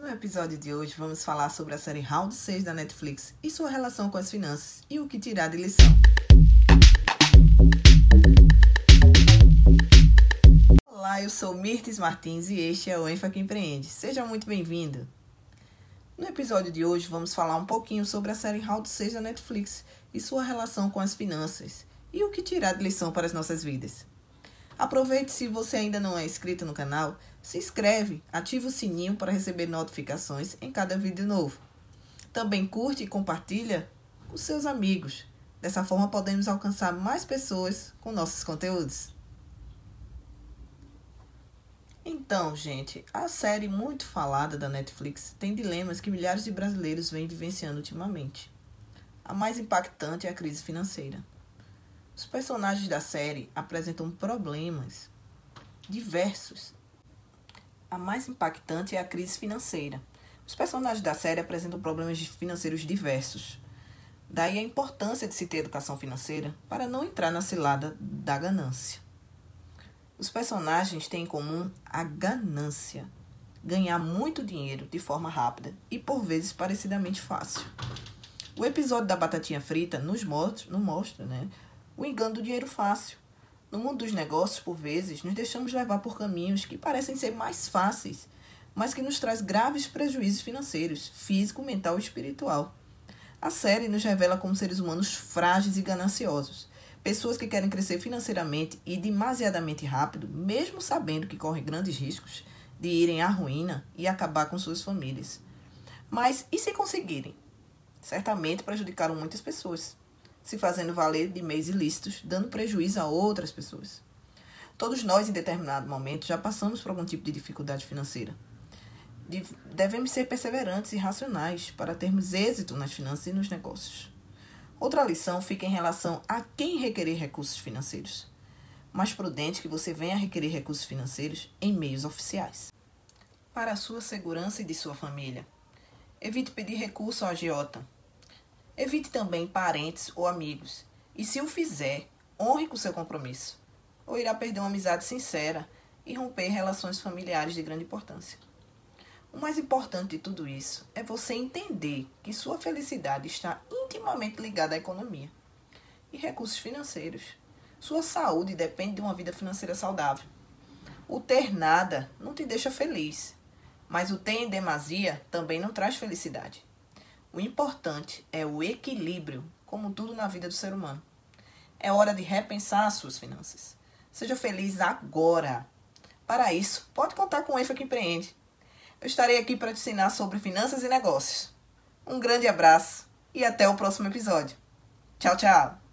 No episódio de hoje vamos falar sobre a série Round 6 da Netflix e sua relação com as finanças e o que tirar de lição. Olá, eu sou Mirtes Martins e este é o Enfa que Empreende. Seja muito bem-vindo. No episódio de hoje vamos falar um pouquinho sobre a série Round 6 da Netflix e sua relação com as finanças e o que tirar de lição para as nossas vidas. Aproveite se você ainda não é inscrito no canal, se inscreve, ativa o sininho para receber notificações em cada vídeo novo. Também curte e compartilha com seus amigos. Dessa forma podemos alcançar mais pessoas com nossos conteúdos. Então, gente, a série muito falada da Netflix tem dilemas que milhares de brasileiros vêm vivenciando ultimamente. A mais impactante é a crise financeira. Os personagens da série apresentam problemas diversos. A mais impactante é a crise financeira. Os personagens da série apresentam problemas financeiros diversos. Daí a importância de se ter educação financeira para não entrar na cilada da ganância. Os personagens têm em comum a ganância, ganhar muito dinheiro de forma rápida e por vezes parecidamente fácil. O episódio da batatinha frita nos mostra, nos mostra né, o engano do dinheiro fácil. No mundo dos negócios, por vezes, nos deixamos levar por caminhos que parecem ser mais fáceis, mas que nos traz graves prejuízos financeiros, físico, mental e espiritual. A série nos revela como seres humanos frágeis e gananciosos, pessoas que querem crescer financeiramente e demasiadamente rápido, mesmo sabendo que correm grandes riscos de irem à ruína e acabar com suas famílias. Mas e se conseguirem? Certamente prejudicaram muitas pessoas se fazendo valer de meios ilícitos, dando prejuízo a outras pessoas. Todos nós, em determinado momento, já passamos por algum tipo de dificuldade financeira. Devemos ser perseverantes e racionais para termos êxito nas finanças e nos negócios. Outra lição fica em relação a quem requerer recursos financeiros. Mais prudente que você venha requerer recursos financeiros em meios oficiais. Para a sua segurança e de sua família, evite pedir recurso ao agiota, Evite também parentes ou amigos. E se o fizer, honre com seu compromisso. Ou irá perder uma amizade sincera e romper relações familiares de grande importância. O mais importante de tudo isso é você entender que sua felicidade está intimamente ligada à economia e recursos financeiros. Sua saúde depende de uma vida financeira saudável. O ter nada não te deixa feliz, mas o ter em demasia também não traz felicidade. O importante é o equilíbrio, como tudo na vida do ser humano. É hora de repensar as suas finanças. Seja feliz agora. Para isso, pode contar com o EFA que empreende. Eu estarei aqui para te ensinar sobre finanças e negócios. Um grande abraço e até o próximo episódio. Tchau, tchau!